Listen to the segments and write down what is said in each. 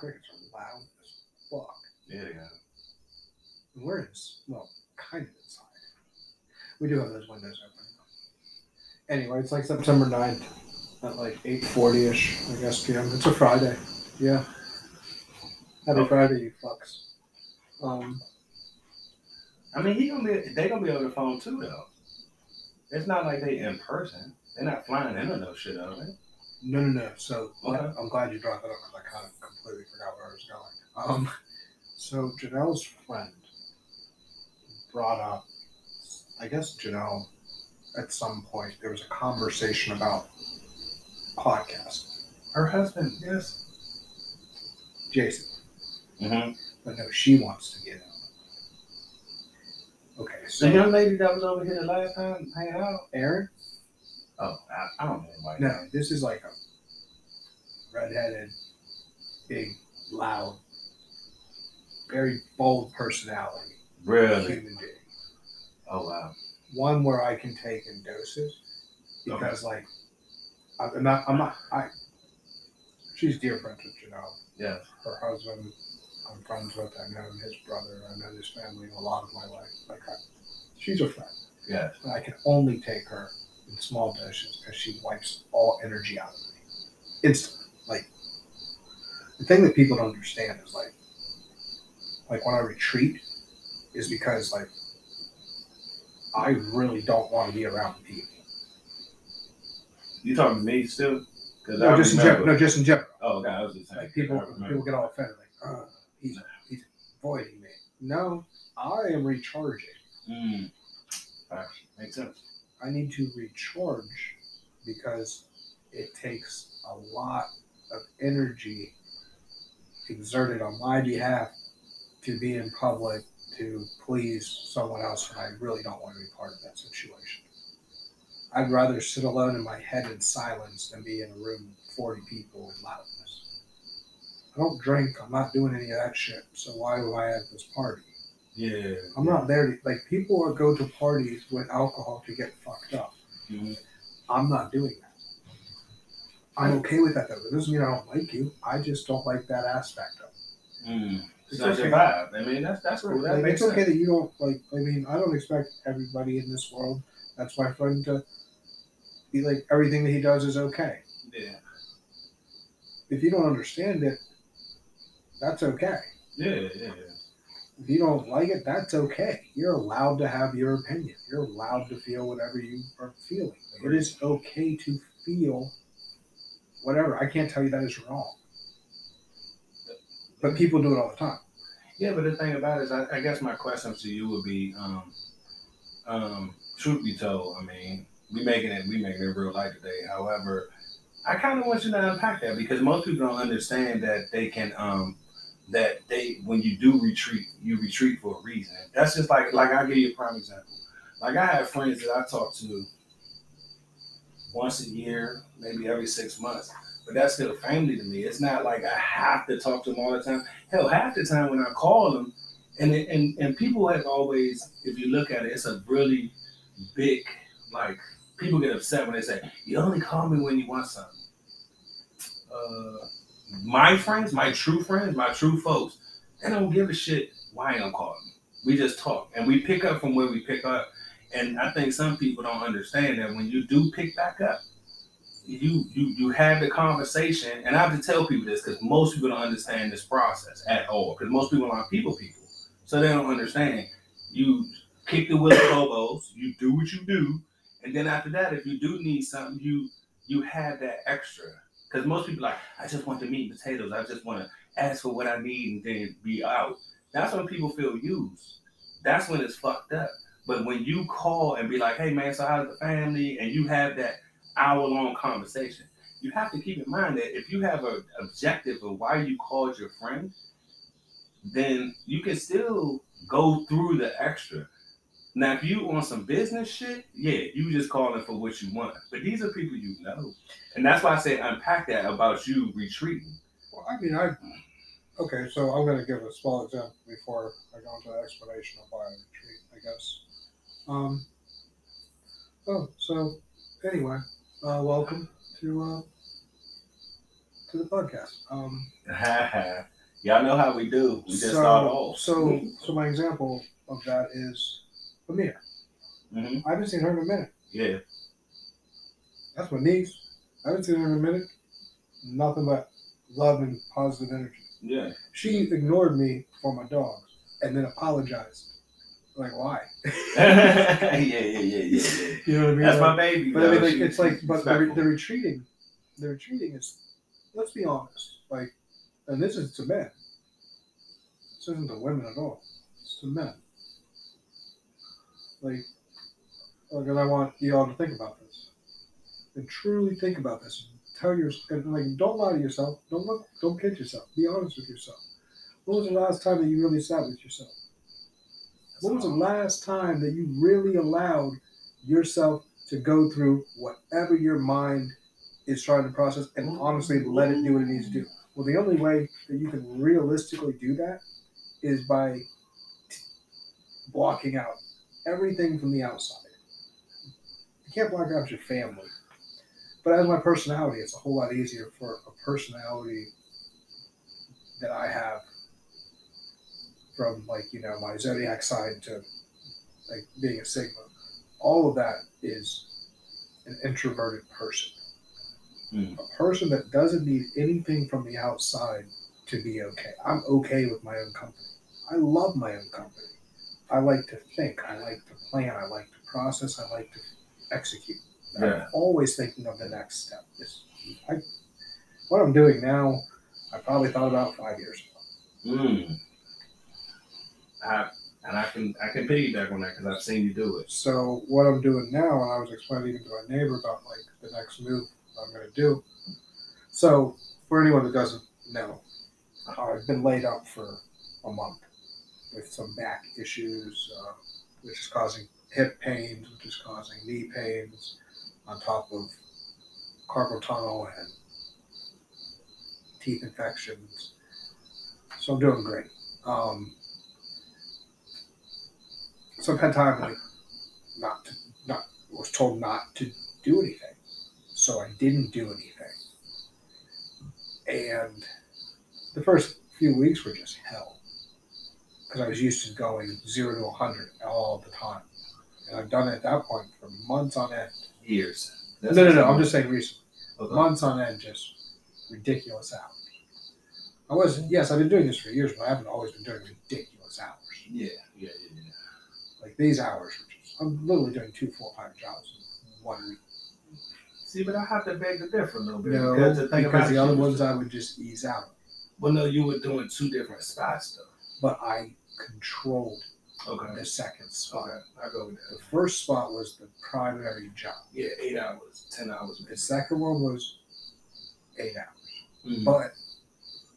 crickets are loud as fuck. Yeah, got. And we're in, well, kind of inside. We do have those windows open. Anyway, it's like September 9th at like 8.40 ish, I guess, p.m. It's a Friday. Yeah. Happy Oh. Friday, you fucks. Um, I mean, he gonna be. They gonna be over the phone too, though. It's not like they in person. They're not flying in or no shit, are they? No, no, no. So Okay. I'm glad you brought that up because I kind of completely forgot where I was going. Um, so Janelle's friend brought up, I guess Janelle, at some point, there was a conversation about podcast. Her husband, yes. Jason. Mm-hmm. But no, she wants to get out. Okay, so The young lady that was over here the last time hanging out. Aaron? Oh, I, I don't know anybody. No, this is like a redheaded, big, loud, very bold personality Really? human being. Oh wow. One where I can take in doses because, like, I'm not, I'm not, I. She's dear friends with Janelle. Yes. Her husband, I'm friends with. I know his brother. I know his family a lot of my life. Like, I, she's a friend. Yes. But I can only take her in small doses because she wipes all energy out of me instantly. Like the thing that people don't understand is like, like when I retreat, is because like I really don't want to be around people. You talking to me still? No, just in remember. general. No, just in general. Oh, okay. I was just saying. Like people, people get all offended. Like, uh, he's he's avoiding me. No, I am recharging. Mm. Makes sense. I need to recharge because it takes a lot of energy exerted on my behalf to be in public to please someone else, and I really don't want to be part of that situation. I'd rather sit alone in my head in silence than be in a room with 40 people in loudness. I don't drink, I'm not doing any of that shit, so why would I at this party? Yeah. I'm not there to like people are go to parties with alcohol to get fucked up. Mhm. I'm not doing that. I'm okay with that though. It doesn't mean I don't like you. I just don't like that aspect of it. Mm. It's It's not your okay. vibe. I mean, that's that's cool. That Like, it's okay sense. that you don't like. I mean, I don't expect everybody in this world that's my friend to be like everything that he does is okay. Yeah. If you don't understand it, that's okay. Yeah. Yeah. yeah. If you don't like it, that's okay. You're allowed to have your opinion. You're allowed to feel whatever you are feeling. It is okay to feel whatever. I can't tell you that is wrong. But people do it all the time. Yeah, but the thing about it is, I, I guess my question to you would be, um, um, truth be told, I mean, we making it, we making it real light today. However, I kind of want you to unpack that because most people don't understand that they can, um, that they when you do retreat, you retreat for a reason. That's just like, like I'll give you a prime example. Like I have friends that I talk to once a year, maybe every six months. But that's still family to me. It's not like I have to talk to them all the time. Hell, half the time when I call them, and and and people have always, if you look at it, it's a really big like people get upset when they say you only call me when you want something. Uh, my friends, my true friends, my true folks, they don't give a shit why I'm calling. We just talk and we pick up from where we pick up. And I think some people don't understand that when you do pick back up, you you you have the conversation, and I have to tell people this because most people don't understand this process at all. Because most people aren't people people, so they don't understand. You kick the wheel of elbows, you do what you do, and then after that, if you do need something, you you have that extra. Because most people like, I just want the meat and potatoes. I just want to ask for what I need and then be out. That's when people feel used. That's when it's fucked up. But when you call and be like, hey man, so how's the family? And you have that hour long conversation, you have to keep in mind that if you have an objective of why you called your friend, then you can still go through the extra. Now, if you on some business shit, yeah, you just calling for what you want. But these are people you know. And that's why I say unpack that about you retreating. Well, I mean, I okay. So I'm going to give a small example before I go into the explanation of why I retreat. I guess. Um. Oh, so anyway, uh, welcome to uh, to the podcast. Um, Y'all know how we do. We just so, start off. So, so my example of that is Amir. hmm I haven't seen her in a minute. Yeah. That's my niece. I haven't seen her in a minute. Nothing but love and positive energy. Yeah. She ignored me for my dogs and then apologized. Like, why? yeah, yeah, yeah, yeah, yeah. You know what I mean? That's Like- my baby. But I mean, like, She- it's like, but the, re- respectful. the retreating, the retreating is, let's be honest, like, and this is to men. This isn't to women at all. It's to men. Like, and I want you all to think about this, and truly think about this. Tell your, and like, don't lie to yourself. Don't look, don't kid yourself. Be honest with yourself. When was the last time that you really sat with yourself? When was the last time that you really allowed yourself to go through whatever your mind is trying to process and honestly let it do what it needs to do? Well, the only way that you can realistically do that is by t- blocking out everything from the outside. You can't block out your family. But as my personality, it's a whole lot easier for a personality that I have from like, you know, my zodiac side to like being a Sigma. All of that is an introverted person. Hmm. A person that doesn't need anything from the outside to be okay. I'm okay with my own company. I love my own company. I like to think. I like to plan. I like to process. I like to execute. Yeah. I'm always thinking of the next step. I, what I'm doing now, I probably thought about five years ago. Mm. I, and I can I can piggyback on that because I've seen you do it. So what I'm doing now, and I was explaining to my neighbor about like the next move I'm going to do. So for anyone that doesn't know, I've been laid up for a month with some back issues, uh, which is causing hip pains, which is causing knee pains, on top of carpal tunnel and teeth infections. So I'm doing great. Um, so I've had time like not to not was told not to do anything. So I didn't do anything. And the first few weeks were just hell. Because I was used to going zero to 100 all the time. And I've done it at that point for months on end. Years. no, no, no. I'm just saying recently. Okay. Months on end, just ridiculous hours. I was, yes, I've been doing this for years, but I haven't always been doing ridiculous hours. Yeah, yeah, yeah, yeah. Like these hours, which I'm literally doing two full time jobs in one week. See, but I have to beg the differ a little bit No, because the because the other ones I would just ease out. Well, no, you were doing two different spots though. But I controlled Okay. the second spot. Okay, I go with The first spot was the primary job. Yeah, eight hours, ten hours. The second one was eight hours. Mhm. But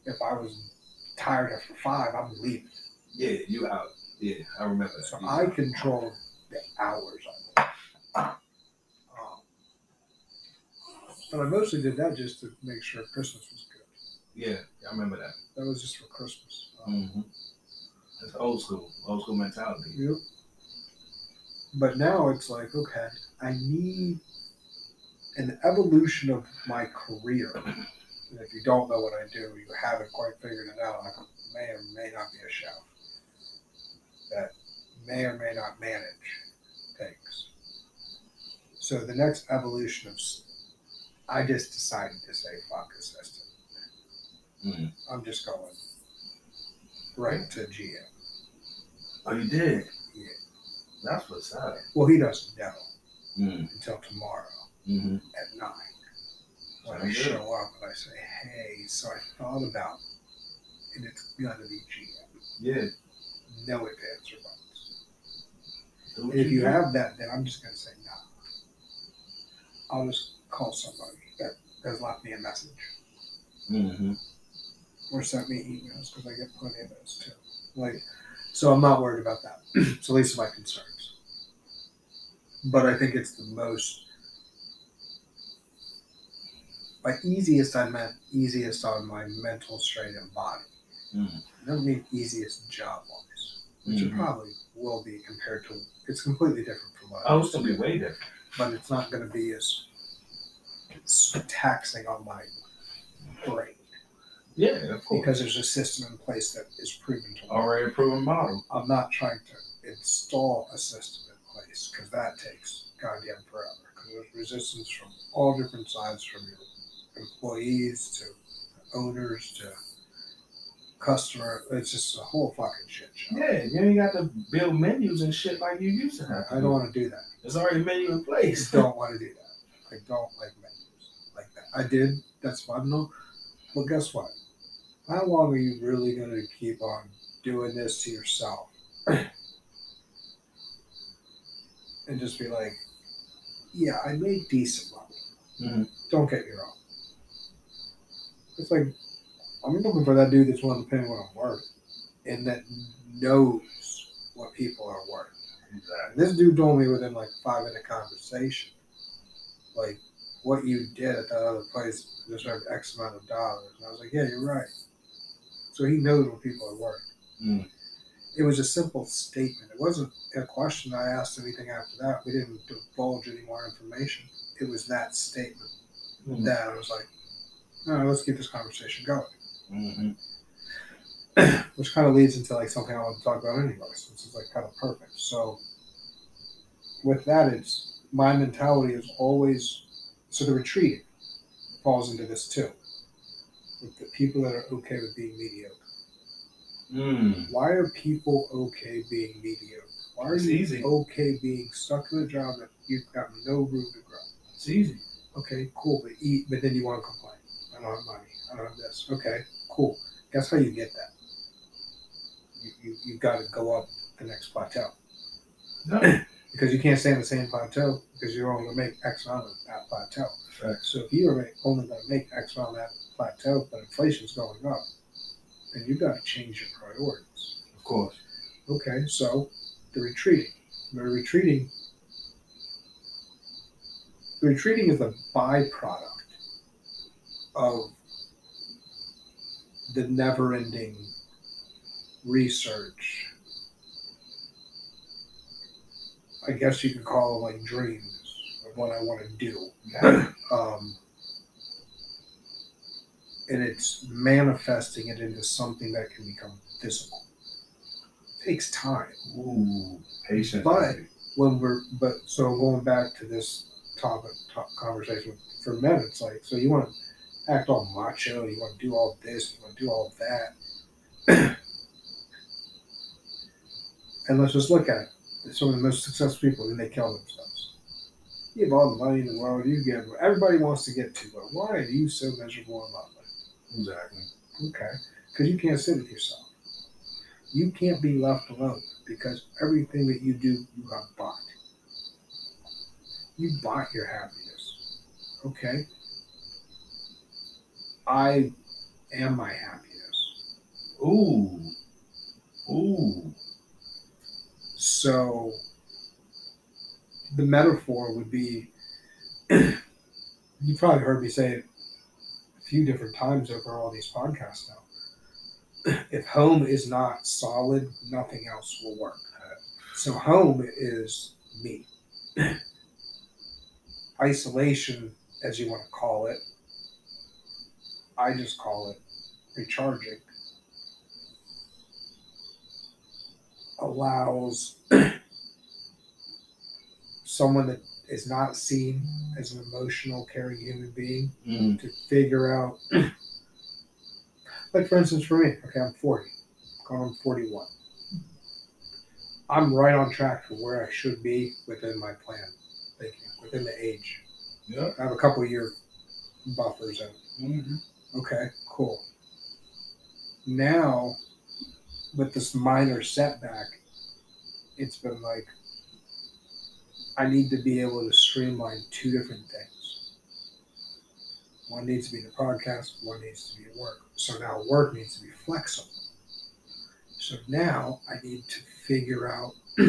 if I was tired after five, I'm leaving. Yeah, you out. Yeah, I remember that. So You I out. controlled the hours it. Um, but I mostly did that just to make sure Christmas was good. Yeah, I remember that. That was just for Christmas. Um, hmm That's old school, old school mentality. Yep. But now it's like, okay, I need an evolution of my career. And if you don't know what I do, you haven't quite figured it out. I may or may not be a chef that may or may not manage things. So the next evolution of, I just decided to say fuck assistant. Mhm. I'm just going right to GM. Oh, you did? Yeah. That's what's up. Well, he doesn't know Mm-hmm. until tomorrow. Mm-hmm. at nine. When I good. show up and I say, hey, so I thought about, and it's gonna be GM. Yeah. No advance or buts. And if you do. have that, then I'm just gonna say no. I'll just call somebody that has left me a message Mm-hmm. Or sent me emails because I get plenty of those too. Like, so I'm not worried about that. it's the least of my concerns. But I think it's the most. By easiest, I meant easiest on my mental strain and body. Mhm. I don't mean easiest job wise, which it Mhm. probably will be compared to. It's completely different from what I Oh, was it's gonna be way different. but it's not going to be as, as taxing on my brain Yeah, of course. because there's a system in place that is proven to work. Already proven model. I'm not trying to install a system in place because that takes goddamn forever. Because there's resistance from all different sides, from your employees to owners to customer. It's just a whole fucking shit show. Yeah, you ain't got to build menus and shit like you used to have. I do. don't want to do that. There's already a menu in I place. don't want to do that. I don't like menus like that. I did. That's fun though. But guess what? How long are you really going to keep on doing this to yourself? and just be like, yeah, I made decent money. Mhm. Don't get me wrong. It's like, I'm looking for that dude that's willing to pay me what I'm worth and that knows what people are worth. Exactly. This dude told me within like five minute conversation, like what you did at that other place deserved X amount of dollars. And I was like, yeah, you're right. So he knows what people are worth. Mm. It was a simple statement. It wasn't a question I asked anything after that. We didn't divulge any more information. It was that statement Mhm. that I was like, let's keep this conversation going. Mhm. which kind of leads into like something I want to talk about anyways. This is like kind of perfect. So with that, it's my mentality is always so the retreat falls into this too. With the people that are okay with being mediocre. Mm. Why are people okay being mediocre? Why are It's you easy. okay being stuck in a job that you've got no room to grow? It's easy. Okay, cool, but eat, but then you want to complain. I don't have money. I don't have this. Okay, cool. Guess how you get that? You you, you got to go up the next plateau No. because you can't stay on the same plateau because you're only gonna make X amount on that plateau. Facts. So if you are only gonna make X amount on that plateau, but inflation's going up, then you've got to change your priorities. Of course. Okay, so the retreating. The retreating. The retreating is a byproduct of the never-ending research. I guess you could call them like dreams of what I want to do. Um, and it's manifesting it into something that can become physical. takes time. Ooh, patience. But- When we're but so going back to this topic top conversation for men, it's like so you want to act all macho, you want to do all this, you want to do all that. and let's just look at it. Some of the most successful people, then they kill themselves. You have all the money in the world, you get everybody wants to get to, but why are you so miserable and lonely? Exactly. Okay. Because you can't sit with yourself. You can't be left alone because everything that you do, you have bought. You bought your happiness. Okay. I am my happiness. Ooh. Ooh. So the metaphor would be you probably heard me say it few different times over all these podcasts now. If home is not solid, nothing else will work. So home is me. Isolation, as you want to call it, I just call it recharging. Allows someone that is not seen as an emotional, caring human being Mm. to figure out. like, for instance, for me, okay, I'm 40, going on 41. I'm right on track for where I should be within my plan, thinking, within the age. Yeah. I have a couple year buffers in. Mm-hmm. Okay, cool. Now, with this minor setback, it's been like I need to be able to streamline two different things. One needs to be the podcast, one needs to be at work. So now work needs to be flexible. So now I need to figure out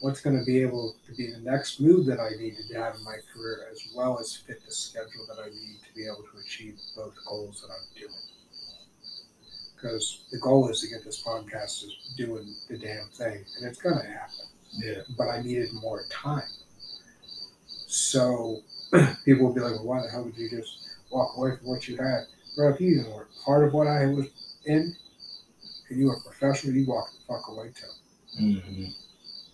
what's going to be able to be the next move that I need to have in my career, as well as fit the schedule that I need to be able to achieve both goals that I'm doing. Because the goal is to get this podcast is doing the damn thing, and it's going to happen Yeah. but I needed more time. So people would be like, well, why the hell would you just walk away from what you had? Bro, if you even were part of what I was in, and you were a professional, you walk the fuck away too. Mm-hmm.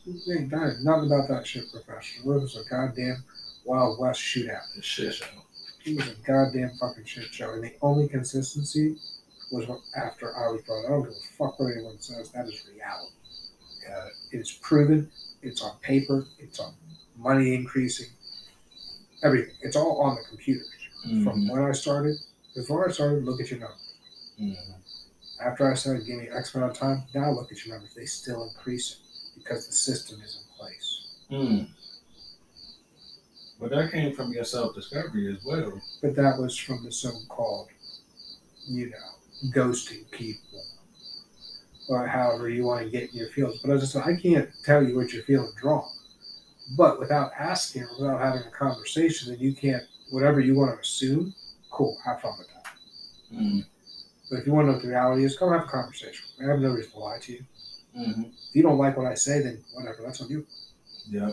You ain't done nothing about that shit professional. It was a goddamn Wild West shootout. The shit show. It was a goddamn fucking shit show. And the only consistency was after I was brought. I don't give a fuck what anyone says. That is reality. Got it. It's proven. It's on paper. It's on money increasing. Everything. It's all on the computers. From Mhm. when I started, before I started, look at your numbers. Mhm. After I started giving X amount of time, now look at your numbers. They still increasing because the system is in place. Mm. But that came from your self discovery as well. But that was from the so-called, you know, ghosting people, or however you want to get in your feelings. But as I said, I can't tell you what you're feeling wrong. But without asking, without having a conversation, then you can't. Whatever you want to assume, cool, have fun with that. Mm. But if you want to know what the reality is, come have a conversation. I have no reason to lie to you. Mm-hmm. If you don't like what I say, then whatever, that's on you. Yep.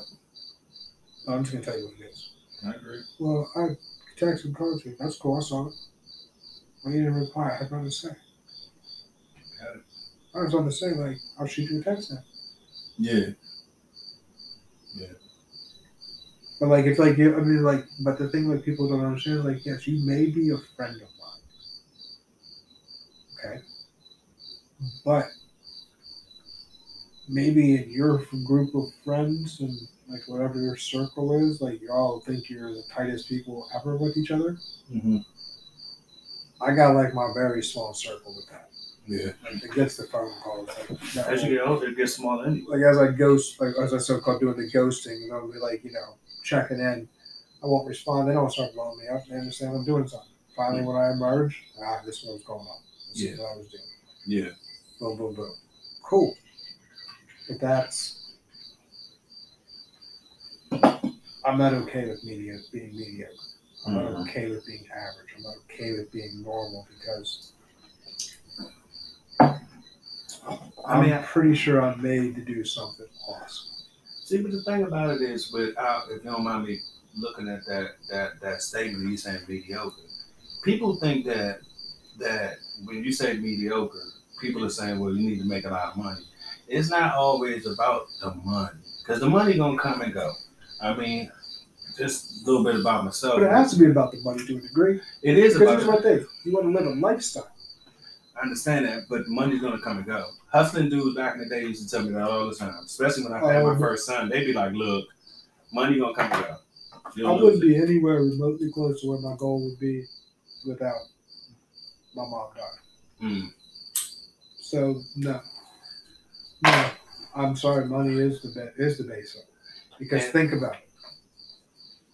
No, I'm just gonna tell you what it is. I agree. Well, I texted Coach. That's cool. I saw it. Well, you didn't reply. I had nothing to say. I was on to say like, I'll shoot you a text now. Yeah. Yeah. But like, it's like you. I mean, like, but the thing that people don't understand is like, yes, you may be a friend of mine. Okay. But maybe in your group of friends and like whatever your circle is, like you all think you're the tightest people ever with each other. Mm-hmm. I got like my very small circle with that. Yeah. Like it gets the phone calls. Like, that As you whole- get older, it gets smaller anyway. like as I ghost, like as I so called doing the ghosting, and I'll be like, you know, checking in. I won't respond. They don't start blowing me up. They understand I'm doing something. Finally, when I emerge, ah, this is what was going on. This is Yeah. what I was doing. Yeah. Boom, boom, boom. Cool. But that's. I'm not okay with media being mediocre. I'm not Mhm. okay with being average. I'm not okay with being normal because. I mean, I'm pretty sure I'm made to do something awesome. See, but the thing about it is, without if you don't mind me looking at that that that statement, you saying mediocre. People think that that when you say mediocre, people are saying, well, you need to make a lot of money. It's not always about the money, because the money gonna come and go. I mean, just a little bit about myself. But it has to be about the money to a degree. It is Because about. here's my thing. You want to live a lifestyle. I understand that, but money's gonna come and go. Hustling dudes back in the day used to tell me that all the time, especially when I had my Um, first son. They'd be like, "Look, money gonna come and go." You'll I wouldn't it." be anywhere remotely close to where my goal would be without my mom dying. Mm. So no, no. I'm sorry. Money is the ba- is the base of it. Because And- think about it.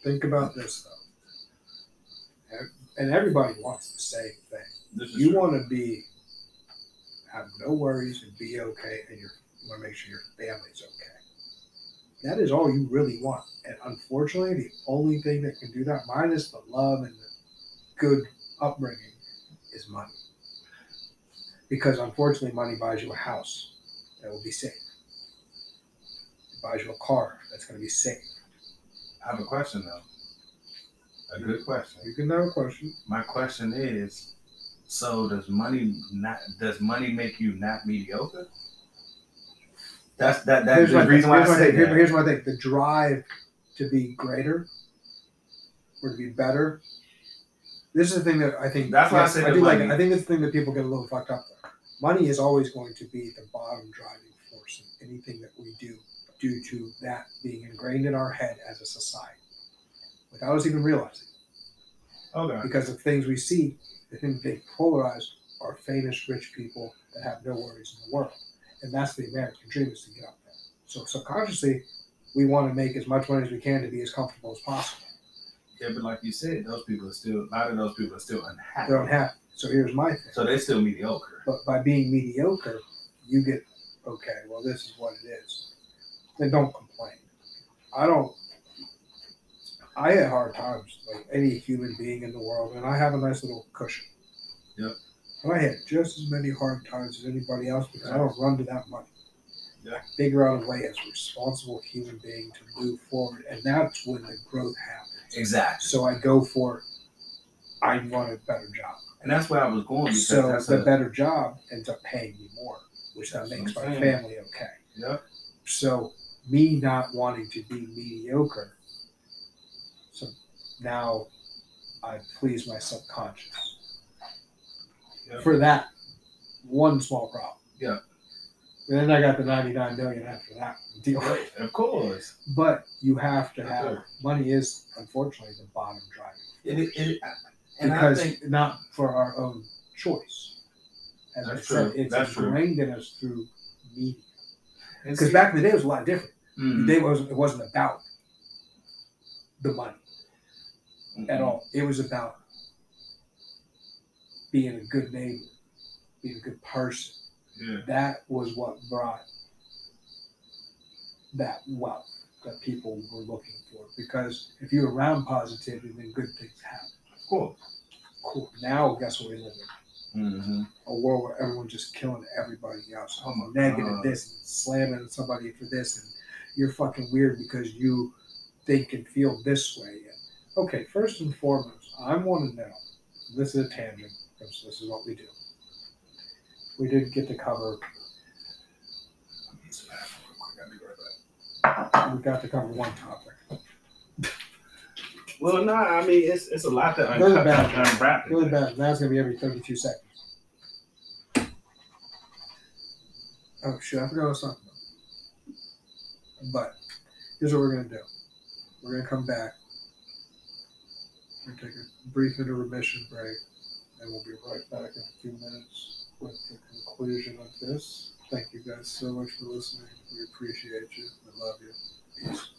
Think about this though. And- And everybody wants the same thing. You want to be have no worries and be okay, and you're, you want to make sure your family's okay. That is all you really want. And unfortunately, the only thing that can do that, minus the love and the good upbringing, is money. Because unfortunately, money buys you a house that will be safe. It buys you a car that's going to be safe. I have a question though. A good question. You can have a question. My question is, so does money not? Does money make you not mediocre? That's that. That's Here's the reason why I here's, my said thing. Here- that. here's my thing. The drive to be greater or to be better. This is the thing that I think. That's why I said I do like. money-. I think it's the thing that people get a little fucked up. With. Money is always going to be the bottom driving force in anything that we do, due to that being ingrained in our head as a society, without us even realizing. Okay. Because of things we see, the things they polarize are famous rich people that have no worries in the world. And that's the American dream is to get up there. So subconsciously, we want to make as much money as we can to be as comfortable as possible. Yeah, but like you said, those people are still. A lot of those people are still unhappy. They're unhappy. So here's my thing. So they're still mediocre. But by being mediocre, you get, okay, well, this is what it is. Then don't complain. I don't, I had hard times, like any human being in the world, and I have a nice little cushion. Yep. But I had just as many hard times as anybody else because I don't run to that money. Yeah. I figure out a way as a responsible human being to move forward, and that's when the growth happens. Exactly. So I go for, I want a better job. And that's where I was going because So the a, better job ends up paying me more, which what makes my family okay. yeah, So me not wanting to be mediocre, now I please my subconscious Yeah. for that one small problem. Yeah. And then I got the ninety nine million after that deal with. of course. But you have to have money is unfortunately the bottom driving It, it, it, and because I think not for our own choice. As That's I said, true. it's That's true. ingrained in us through media. Because back in the day, it was a lot different. Mhm. They wasn't. It wasn't about the money Mhm. at all. It was about being a good neighbor, being a good person. Yeah. That was what brought that wealth that people were looking for. Because if you're around positivity, then good things happen. Cool. Cool. Now, guess what we live in? Mm-hmm. a world where everyone's just killing everybody else. Oh my negative God. this and slamming somebody for this and you're fucking weird because you think and feel this way. Okay, first and foremost, I want to know. This is a tangent because this is what we do. We didn't get to cover. We got to cover one topic. Well, no, I mean it's it's a lot to Really uncut bad. unwrap. Really bad. Now it's gonna be every thirty-two seconds. Oh shit! I forgot what I was talking about. But here's what we're gonna do. We're gonna come back. We're take a brief intermission break, and we'll be right back in a few minutes with the conclusion of this. Thank you guys so much for listening. We appreciate you. We love you. Peace.